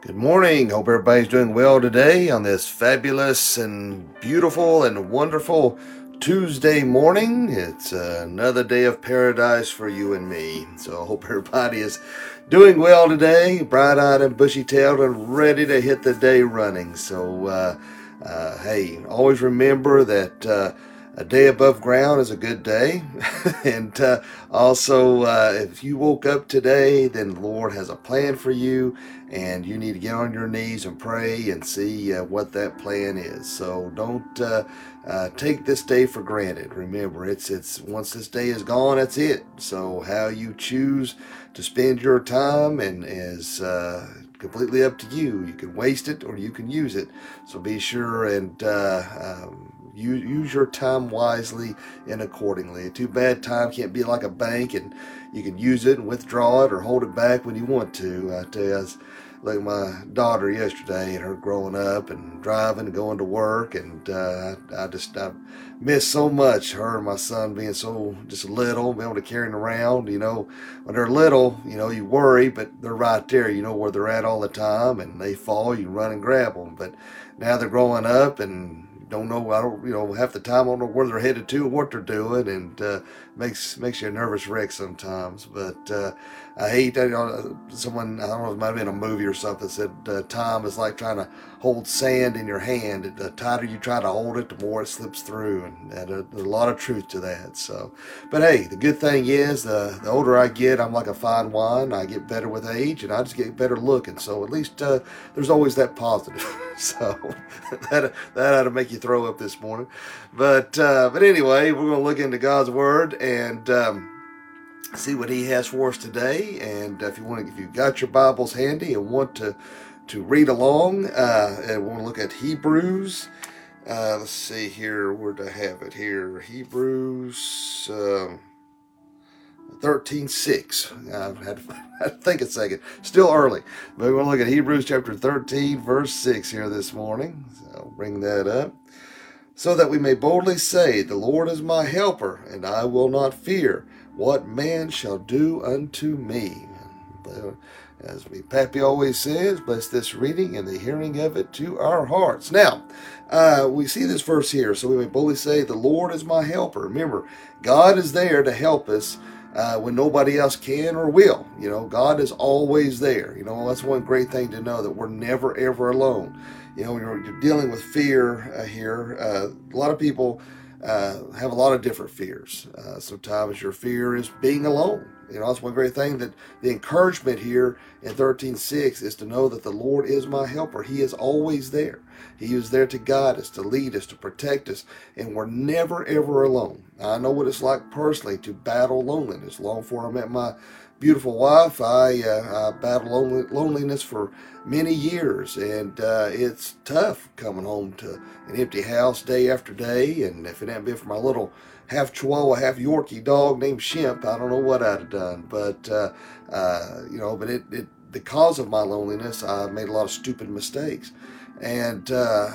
Good morning. Hope everybody's doing well today on this fabulous and beautiful and wonderful Tuesday morning. It's another day of paradise for you and me. So I hope everybody is doing well today, bright eyed and bushy tailed and ready to hit the day running. So, uh, uh, hey, always remember that. Uh, a day above ground is a good day. and uh, also, uh, if you woke up today, then the Lord has a plan for you, and you need to get on your knees and pray and see uh, what that plan is. So don't uh, uh, take this day for granted. Remember, it's it's once this day is gone, that's it. So how you choose to spend your time and is uh, completely up to you. You can waste it or you can use it. So be sure and um, you use your time wisely and accordingly. Too bad time can't be like a bank and you can use it and withdraw it or hold it back when you want to. I tell you, I was like my daughter yesterday and her growing up and driving and going to work and uh, I, just I miss so much her and my son being so just little, being able to carry around. You know, when they're little, you know you worry, but they're right there. You know where they're at all the time, and they fall, you run and grab them. But now they're growing up and don't know. I don't, you know, half the time I don't know where they're headed to or what they're doing, and uh, makes makes you a nervous wreck sometimes. But uh, I hate. You know, someone I don't know, it might have been a movie or something said uh, time is like trying to hold sand in your hand. The tighter you try to hold it, the more it slips through, and, uh, there's a lot of truth to that. So, but hey, the good thing is, the the older I get, I'm like a fine wine. I get better with age, and I just get better looking. So at least uh, there's always that positive. so that that ought to make you throw up this morning. But uh, but anyway, we're going to look into God's word and. Um, see what he has for us today and if you want to if you've got your bibles handy and want to to read along. Uh, and we'll look at Hebrews. Uh, let's see here, where I have it here? Hebrews um, 13 6. I've had to think a second. Still early. But to look at Hebrews chapter 13, verse 6 here this morning. So I'll bring that up. So that we may boldly say, The Lord is my helper, and I will not fear. What man shall do unto me? As we Pappy always says, bless this reading and the hearing of it to our hearts. Now, uh, we see this verse here, so we may boldly say, The Lord is my helper. Remember, God is there to help us uh, when nobody else can or will. You know, God is always there. You know, that's one great thing to know that we're never, ever alone. You know, you're, you're dealing with fear uh, here. Uh, a lot of people uh, have a lot of different fears. Uh, sometimes your fear is being alone. You know, that's one great thing that the encouragement here in 13.6 is to know that the Lord is my helper. He is always there. He is there to guide us, to lead us, to protect us, and we're never, ever alone. I know what it's like personally to battle loneliness. Long before I met my beautiful wife, I, uh, I battled loneliness for many years, and uh, it's tough coming home to an empty house day after day. And if it hadn't been for my little half Chihuahua, half Yorkie dog named Shimp, I don't know what I'd have done. But uh, uh, you know, but it, it the because of my loneliness, I made a lot of stupid mistakes, and uh,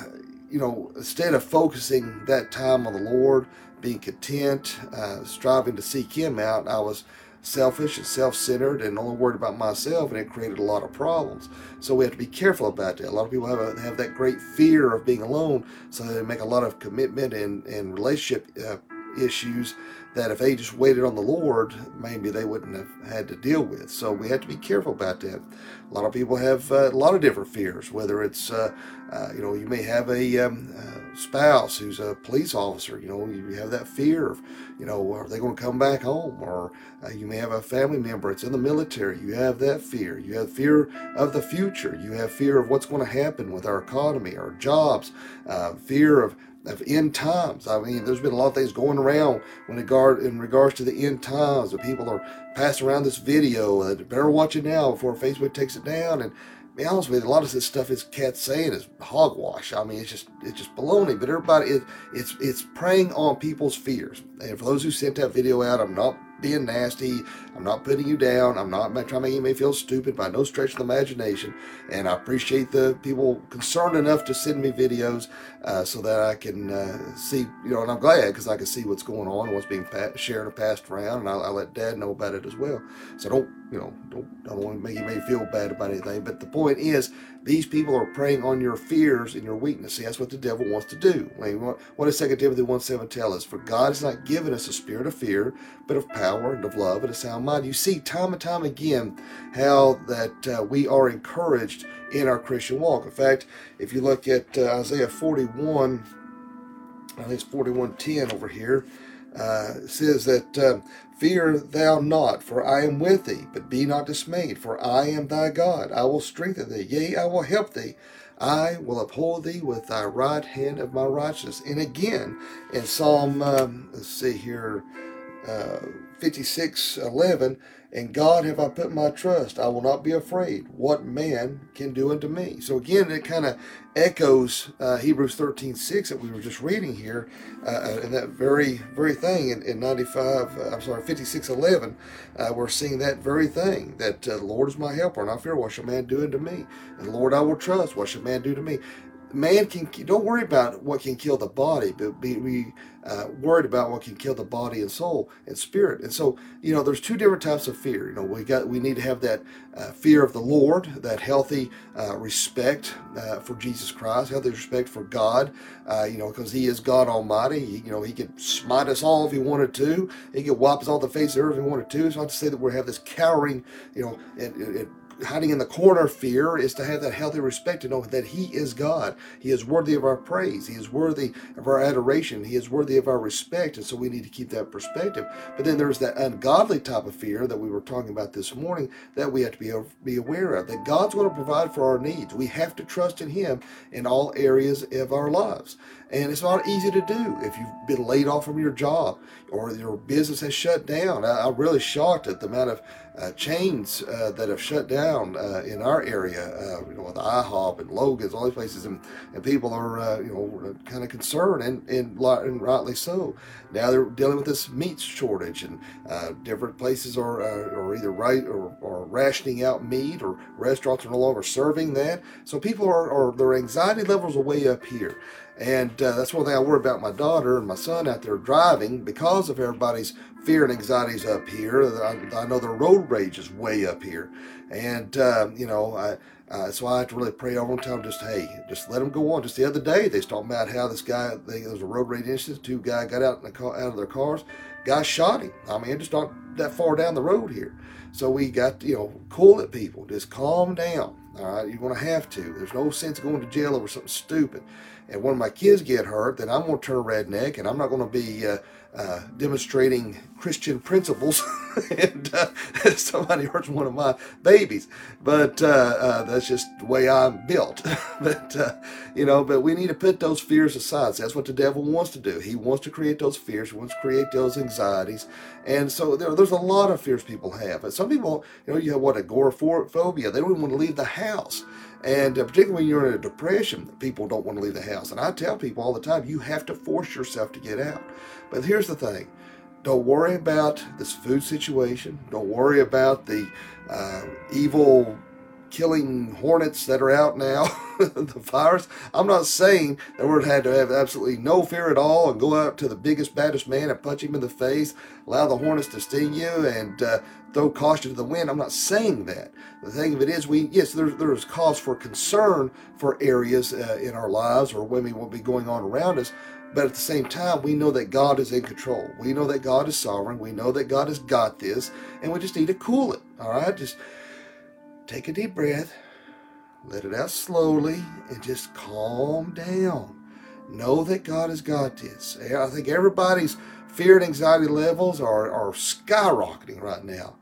you know, instead of focusing that time on the Lord, being content, uh, striving to seek Him out, I was selfish and self-centered and only worried about myself and it created a lot of problems. So we have to be careful about that. A lot of people have, a, have that great fear of being alone so they make a lot of commitment and, and relationship uh, issues that if they just waited on the Lord, maybe they wouldn't have had to deal with. So we have to be careful about that. A lot of people have uh, a lot of different fears, whether it's, uh, uh, you know, you may have a um, uh, spouse who's a police officer, you know, you have that fear of, you know, are they going to come back home? Or uh, you may have a family member that's in the military, you have that fear. You have fear of the future, you have fear of what's going to happen with our economy, our jobs, uh, fear of of end times. I mean, there's been a lot of things going around when regard in regards to the end times. That people are passing around this video. That better watch it now before Facebook takes it down. And be honest with you, a lot of this stuff is cat saying is hogwash. I mean, it's just it's just baloney. But everybody, it, it's it's preying on people's fears. And for those who sent that video out, I'm not being nasty. I'm not putting you down. I'm not trying to make anybody feel stupid by no stretch of the imagination. And I appreciate the people concerned enough to send me videos uh, so that I can uh, see, you know, and I'm glad because I can see what's going on and what's being pa- shared and passed around. And I, I let dad know about it as well. So don't you know, don't, I don't want to make you may feel bad about anything. But the point is, these people are preying on your fears and your weakness. See, that's what the devil wants to do. I mean, what, what does 2 Timothy 1 7 tell us? For God has not given us a spirit of fear, but of power and of love and a sound mind. You see time and time again how that uh, we are encouraged in our Christian walk. In fact, if you look at uh, Isaiah 41, I think it's 41:10 over here, uh, says that uh, fear thou not, for I am with thee, but be not dismayed, for I am thy God. I will strengthen thee, yea, I will help thee. I will uphold thee with thy right hand of my righteousness. And again, in Psalm, um, let's see here, uh, 56 11 and God have I put my trust. I will not be afraid. What man can do unto me? So again, it kind of echoes uh, Hebrews 13 6 that we were just reading here, uh, uh and that very, very thing in, in 95, uh, I'm sorry, 56 11. Uh, we're seeing that very thing that uh, the Lord is my helper, and I fear what shall man do unto me? And Lord I will trust. What shall man do to me? Man can don't worry about what can kill the body, but be, be uh, worried about what can kill the body and soul and spirit. And so, you know, there's two different types of fear. You know, we got we need to have that uh, fear of the Lord, that healthy uh, respect uh, for Jesus Christ, healthy respect for God. Uh, you know, because He is God Almighty. He, you know, He could smite us all if He wanted to. He could wipe us all the face of the earth if He wanted to. so not to say that we have this cowering, you know, it, it, hiding in the corner fear is to have that healthy respect to know that He is God. He is worthy of our praise. He is worthy of our adoration. He is worthy of our respect. And so we need to keep that perspective. But then there's that ungodly type of fear that we were talking about this morning that we have to be, be aware of. That God's going to provide for our needs. We have to trust in Him in all areas of our lives. And it's not easy to do if you've been laid off from your job or your business has shut down. I, am really shocked at the amount of uh, chains uh, that have shut down uh, in our area, uh, you know, with IHOP and Logan's, all these places, and, and people are, uh, you know, kind of concerned, and, and, and rightly so. Now they're dealing with this meat shortage, and uh, different places are, are either right or, or rationing out meat, or restaurants are no longer serving that. So people are, are their anxiety levels are way up here. And uh, that's one thing I worry about my daughter and my son out there driving because of everybody's fear and anxieties up here. I, I know the road rage is way up here. And, uh, you know, I, uh, so I have to really pray over them, just, hey, just let them go on. Just the other day, they was talking about how this guy, they, there was a road rage incident. Two guys got out, in the car, out of their cars. Guy shot him. I mean, just not that far down the road here. So we got, you know, cool it, people. Just calm down. All right, you're going to have to. There's no sense going to jail over something stupid. And when my kids get hurt, then I'm going to turn redneck, and I'm not going to be uh, uh, demonstrating Christian principles, and uh, somebody hurts one of my babies. But uh, uh, that's just the way I'm built. but uh, you know, but we need to put those fears aside. So that's what the devil wants to do. He wants to create those fears. He wants to create those anxieties. And so there, there's a lot of fears people have. But some people, you know, you have what agoraphobia. They don't even want to leave the house. And uh, particularly when you're in a depression, people don't want to leave the house. And I tell people all the time, you have to force yourself to get out. But here's the thing don't worry about this food situation. Don't worry about the uh, evil killing hornets that are out now, the fires. I'm not saying that we're had to have absolutely no fear at all and go out to the biggest, baddest man and punch him in the face, allow the hornets to sting you, and uh, throw caution to the wind. I'm not saying that. The thing of it is, we yes, there's there's cause for concern for areas uh, in our lives or when we will be going on around us. But at the same time, we know that God is in control. We know that God is sovereign. We know that God has got this, and we just need to cool it. All right, just take a deep breath, let it out slowly, and just calm down. Know that God has got this. I think everybody's fear and anxiety levels are, are skyrocketing right now.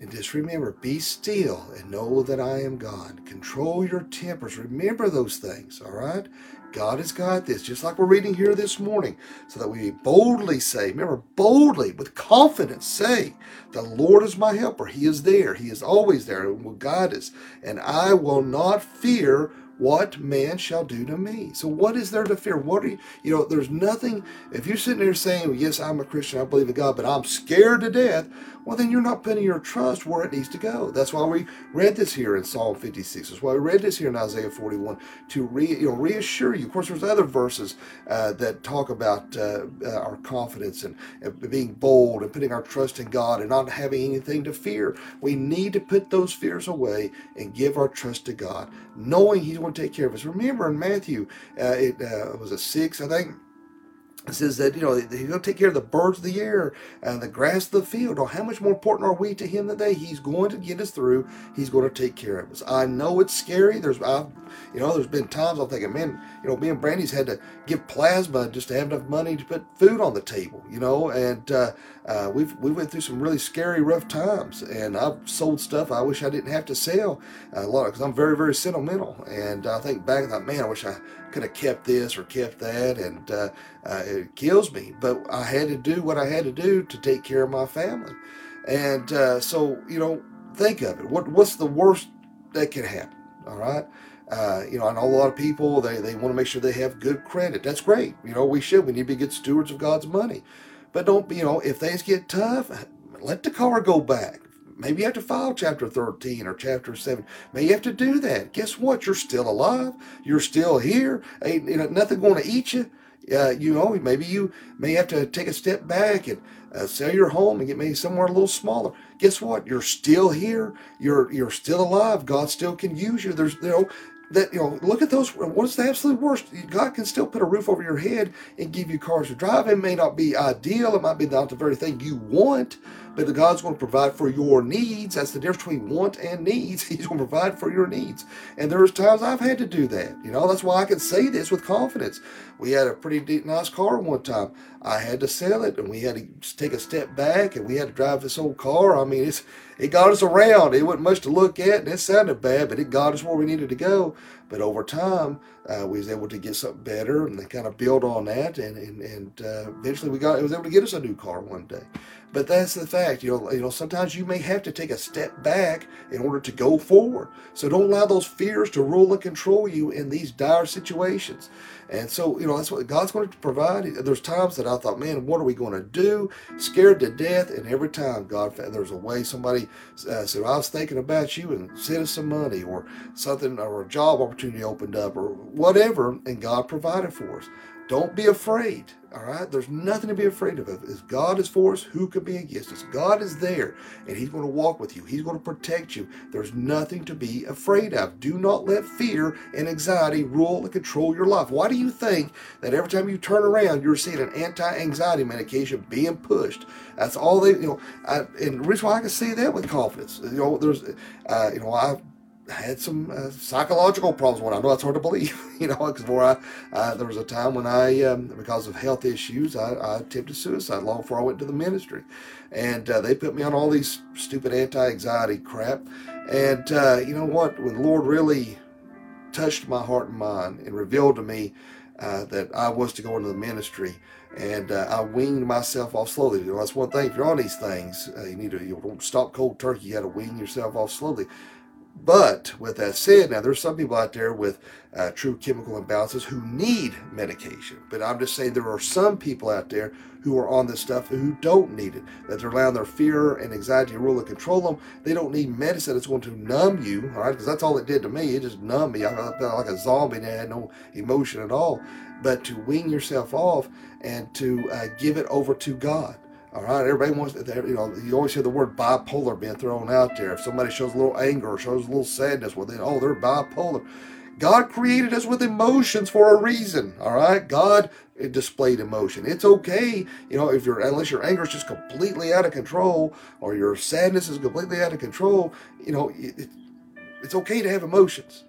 And just remember, be still and know that I am God. Control your tempers. Remember those things, all right? God has got this, just like we're reading here this morning, so that we boldly say, remember, boldly, with confidence, say, The Lord is my helper. He is there. He is always there and will guide us. And I will not fear what man shall do to me? So what is there to fear? What are you, you know, there's nothing, if you're sitting there saying, well, yes, I'm a Christian, I believe in God, but I'm scared to death, well, then you're not putting your trust where it needs to go. That's why we read this here in Psalm 56. That's why we read this here in Isaiah 41 to re, you know, reassure you. Of course, there's other verses uh, that talk about uh, uh, our confidence and, and being bold and putting our trust in God and not having anything to fear. We need to put those fears away and give our trust to God, knowing He's going to take care of us. Remember in Matthew, uh, it uh, was a six, I think it says that you know to take care of the birds of the air and the grass of the field. Or how much more important are we to him today? He's going to get us through. He's going to take care of us. I know it's scary. There's, I've, you know, there's been times I'm thinking, man, you know, me and Brandy's had to give plasma just to have enough money to put food on the table. You know, and uh, uh, we've we went through some really scary, rough times. And I've sold stuff I wish I didn't have to sell a lot because I'm very, very sentimental. And I think back, I thought, man, I wish I could have kept this or kept that, and uh, uh, it kills me. But I had to do what I had to do to take care of my family, and uh, so you know, think of it. What what's the worst that can happen? All right. Uh, you know, I know a lot of people they, they want to make sure they have good credit. That's great. You know, we should. We need to be good stewards of God's money. But don't you know if things get tough, let the car go back. Maybe you have to file chapter 13 or chapter 7. Maybe you have to do that. Guess what? You're still alive. You're still here. Ain't you know, nothing going to eat you. Uh, you know, maybe you may have to take a step back and uh, sell your home and get maybe somewhere a little smaller. Guess what? You're still here. You're you're still alive. God still can use you. There's you know that you know look at those what's the absolute worst god can still put a roof over your head and give you cars to drive it may not be ideal it might be not the very thing you want but the god's going to provide for your needs. That's the difference between want and needs. He's going to provide for your needs. And there's times i've had to do that. You know that's why i can say this with confidence. We had a pretty nice car one time. I had to sell it and we had to take a step back and we had to drive this old car. I mean it's it got us around. It wasn't much to look at, and it sounded bad, but it got us where we needed to go. But over time, uh, we was able to get something better, and they kind of build on that, and and, and uh, eventually we got it was able to get us a new car one day. But that's the fact, you know. You know, sometimes you may have to take a step back in order to go forward. So don't allow those fears to rule and control you in these dire situations. And so, you know, that's what God's going to provide. There's times that I thought, man, what are we going to do? Scared to death. And every time, God, there's a way somebody uh, said, I was thinking about you and sent us some money or something, or a job opportunity opened up or whatever. And God provided for us. Don't be afraid. All right, there's nothing to be afraid of. If God is for us, who could be against us? God is there, and He's going to walk with you. He's going to protect you. There's nothing to be afraid of. Do not let fear and anxiety rule and control your life. Why do you think that every time you turn around, you're seeing an anti-anxiety medication being pushed? That's all they, you know. I, and the reason why I can say that with confidence, you know, there's, uh, you know, I had some uh, psychological problems. When I know that's hard to believe, you know, because I, uh, there was a time when I, um, because of health issues, I, I, attempted suicide long before I went to the ministry, and uh, they put me on all these stupid anti-anxiety crap. And uh, you know what? When the Lord really touched my heart and mind and revealed to me uh, that I was to go into the ministry, and uh, I weaned myself off slowly. You know, that's one thing. If you're on these things, uh, you need to you don't stop cold turkey. You got to wean yourself off slowly. But with that said, now there's some people out there with uh, true chemical imbalances who need medication. But I'm just saying there are some people out there who are on this stuff who don't need it. That they're allowing their fear and anxiety to rule and control them. They don't need medicine that's going to numb you, all right? Because that's all it did to me. It just numbed me. I felt like a zombie and I had no emotion at all. But to wean yourself off and to uh, give it over to God. All right, everybody wants, to, you know, you always hear the word bipolar being thrown out there. If somebody shows a little anger or shows a little sadness, well, then, oh, they're bipolar. God created us with emotions for a reason. All right, God displayed emotion. It's okay, you know, if your unless your anger is just completely out of control or your sadness is completely out of control, you know, it, it's okay to have emotions.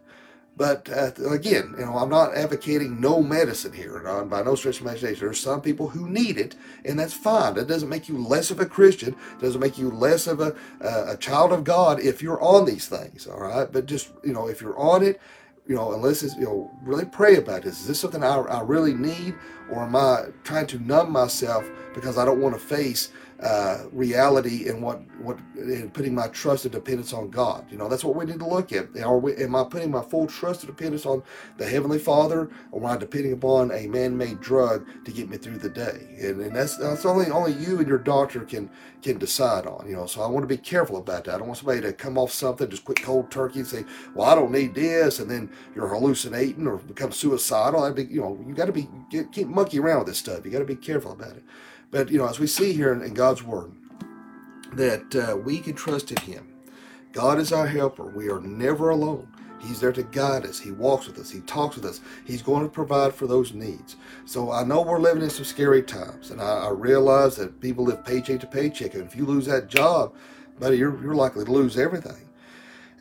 But uh, again, you know, I'm not advocating no medicine here, by no stretch of imagination. There are some people who need it, and that's fine. That doesn't make you less of a Christian. It doesn't make you less of a, uh, a child of God if you're on these things. All right, but just you know, if you're on it, you know, unless it's you know, really pray about this. Is this something I, I really need, or am I trying to numb myself because I don't want to face uh, reality and what what and putting my trust and dependence on God. You know, that's what we need to look at. Are we, am I putting my full trust and dependence on the Heavenly Father, or am I depending upon a man-made drug to get me through the day? And, and that's that's only only you and your doctor can can decide on. You know, so I want to be careful about that. I don't want somebody to come off something just quit cold turkey and say, "Well, I don't need this," and then you're hallucinating or become suicidal. I'd be, you know, you got to be get, keep monkey around with this stuff. You got to be careful about it. But, you know, as we see here in, in God's Word, that uh, we can trust in Him. God is our helper. We are never alone. He's there to guide us. He walks with us. He talks with us. He's going to provide for those needs. So I know we're living in some scary times, and I, I realize that people live paycheck to paycheck. And if you lose that job, buddy, you're, you're likely to lose everything.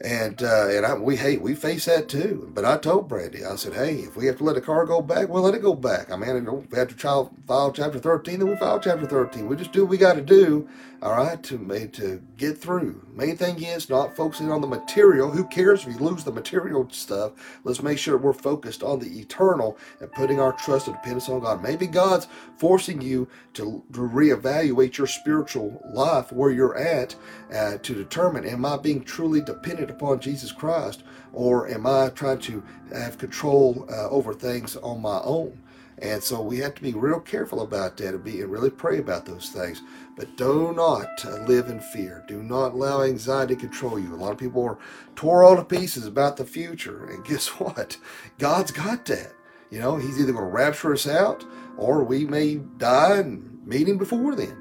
And uh, and I, we hate we face that too. But I told Brandy, I said, hey, if we have to let a car go back, we'll let it go back. I mean, if we have to file chapter thirteen, then we file chapter thirteen. We just do what we got to do, all right, to to get through. Main thing is not focusing on the material. Who cares if you lose the material stuff? Let's make sure we're focused on the eternal and putting our trust and dependence on God. Maybe God's forcing you to, to reevaluate your spiritual life where you're at uh, to determine, am I being truly dependent upon Jesus Christ, or am I trying to have control uh, over things on my own? And so we have to be real careful about that and be and really pray about those things. But do not uh, live in fear. Do not allow anxiety to control you. A lot of people are tore all to pieces about the future. And guess what? God's got that. You know, He's either going to rapture us out or we may die and meet Him before then.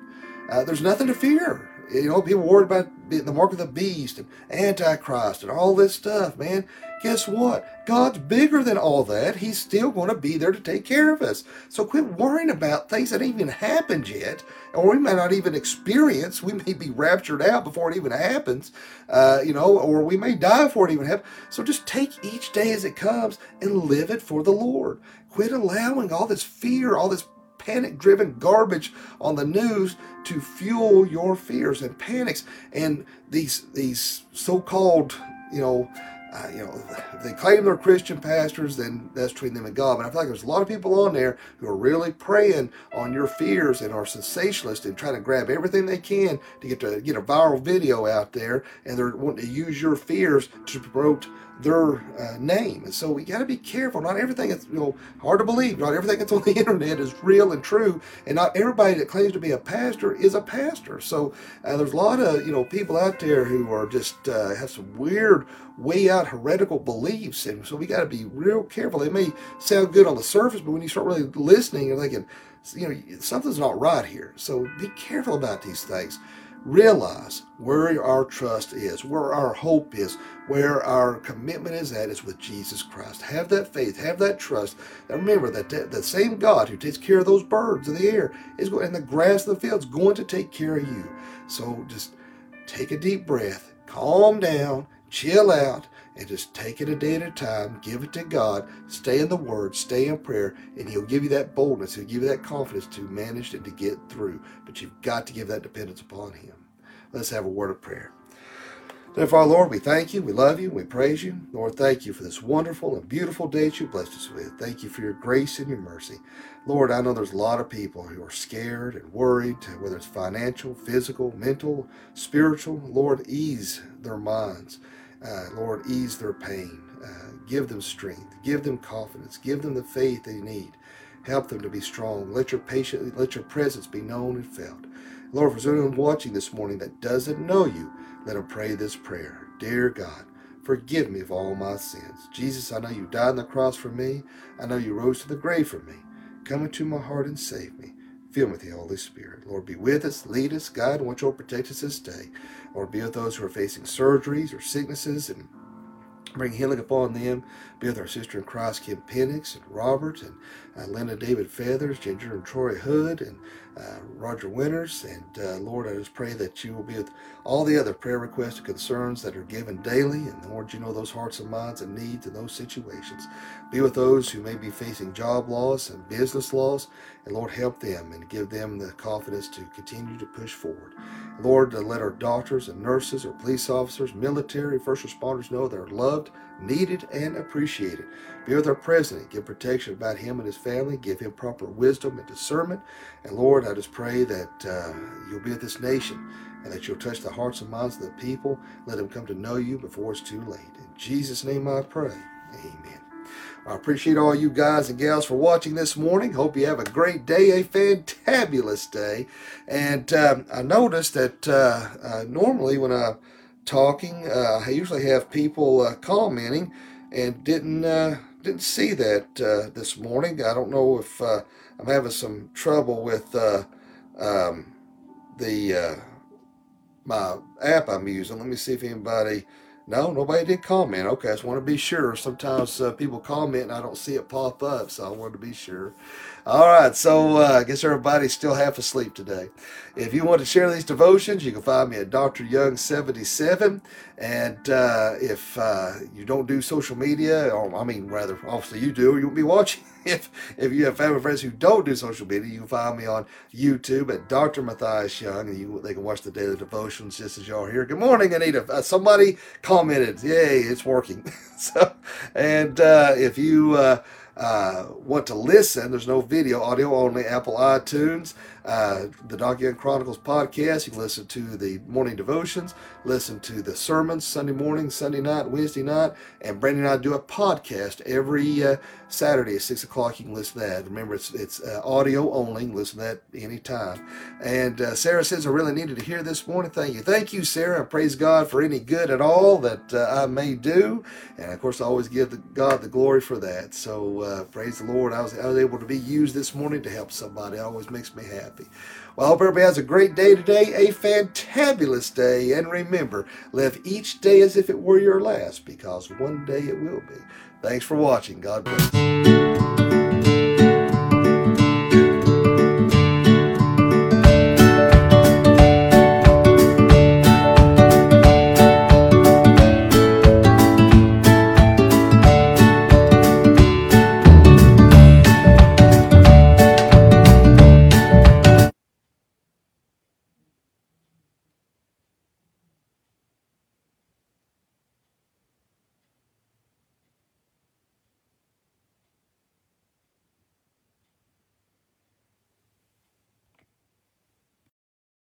Uh, there's nothing to fear. You know, people worried about the mark of the beast and Antichrist and all this stuff, man. Guess what? God's bigger than all that. He's still going to be there to take care of us. So quit worrying about things that even happened yet, or we may not even experience. We may be raptured out before it even happens, uh, you know, or we may die before it even happens. So just take each day as it comes and live it for the Lord. Quit allowing all this fear, all this panic driven garbage on the news to fuel your fears and panics and these these so-called you know uh, you know, they claim they're Christian pastors, then that's between them and God. But I feel like there's a lot of people on there who are really preying on your fears and are sensationalist and trying to grab everything they can to get to get a viral video out there, and they're wanting to use your fears to promote their uh, name. And so we got to be careful. Not everything is you know hard to believe. Not everything that's on the internet is real and true, and not everybody that claims to be a pastor is a pastor. So uh, there's a lot of you know people out there who are just uh, have some weird, way out heretical beliefs, and so we got to be real careful. They may sound good on the surface, but when you start really listening, you're thinking, you know, something's not right here. So be careful about these things realize where our trust is, where our hope is, where our commitment is at is with Jesus Christ. Have that faith, have that trust. And remember that the same God who takes care of those birds of the air is going, and the grass of the field is going to take care of you. So just take a deep breath, calm down, chill out, and just take it a day at a time, give it to God, stay in the Word, stay in prayer, and He'll give you that boldness, He'll give you that confidence to manage and to get through. But you've got to give that dependence upon Him. Let's have a word of prayer. Therefore, Lord, we thank you, we love you, we praise you. Lord, thank you for this wonderful and beautiful day that you blessed us with. Thank you for your grace and your mercy. Lord, I know there's a lot of people who are scared and worried, whether it's financial, physical, mental, spiritual. Lord, ease their minds. Uh, Lord, ease their pain. Uh, give them strength. Give them confidence. Give them the faith they need. Help them to be strong. Let your patience, let your presence be known and felt. Lord, for anyone watching this morning that doesn't know you, let them pray this prayer. Dear God, forgive me of all my sins. Jesus, I know you died on the cross for me. I know you rose to the grave for me. Come into my heart and save me. Fill with the Holy Spirit. Lord, be with us, lead us, guide, and watch over protect us this day. Lord, be with those who are facing surgeries or sicknesses and bring healing upon them. Be with our sister in Christ, Kim Penix, and Robert, and uh, Linda David Feathers, Ginger and Troy Hood, and uh, Roger Winters. And uh, Lord, I just pray that you will be with all the other prayer requests and concerns that are given daily. And Lord, you know those hearts and minds and needs in those situations. Be with those who may be facing job loss and business loss. And Lord, help them and give them the confidence to continue to push forward. Lord, let our doctors and nurses or police officers, military, first responders know they're loved loved, needed, and appreciated. Be with our president. Give protection about him and his family. Give him proper wisdom and discernment. And Lord, I just pray that uh, you'll be with this nation and that you'll touch the hearts and minds of the people. Let them come to know you before it's too late. In Jesus' name I pray. Amen. I appreciate all you guys and gals for watching this morning. Hope you have a great day, a fantabulous day. And um, I noticed that uh, uh, normally when I'm talking, uh, I usually have people uh, commenting, and didn't uh, didn't see that uh, this morning. I don't know if I'm having some trouble with um, the my app I'm using. Let me see if anybody no, nobody did comment. Okay, I just want to be sure. Sometimes uh, people comment and I don't see it pop up, so I wanted to be sure. All right, so uh, I guess everybody's still half asleep today. If you want to share these devotions, you can find me at Dr. Young77. And uh, if uh, you don't do social media, or I mean, rather, obviously you do, or you won't be watching. If if you have family friends who don't do social media, you can find me on YouTube at Dr. Matthias Young, and you, they can watch the daily devotions just as y'all here. Good morning, Anita. Uh, somebody commented, "Yay, it's working." so, and uh, if you uh, want to listen, there's no video, audio only, Apple iTunes, uh, the Doc Young Chronicles podcast. You can listen to the morning devotions, listen to the sermons Sunday morning, Sunday night, Wednesday night, and Brandy and I do a podcast every uh, Saturday at 6 o'clock. You can listen to that. Remember, it's, it's uh, audio only. Listen to that anytime. And uh, Sarah says, I really needed to hear this morning. Thank you. Thank you, Sarah. I praise God for any good at all that I may do. And of course, I always give the, God the glory for that. So uh, praise the Lord. I was, I was able to be used this morning to help somebody. It always makes me happy happy. Well, I hope everybody has a great day today, a fantabulous day, and remember, live each day as if it were your last, because one day it will be. Thanks for watching. God bless.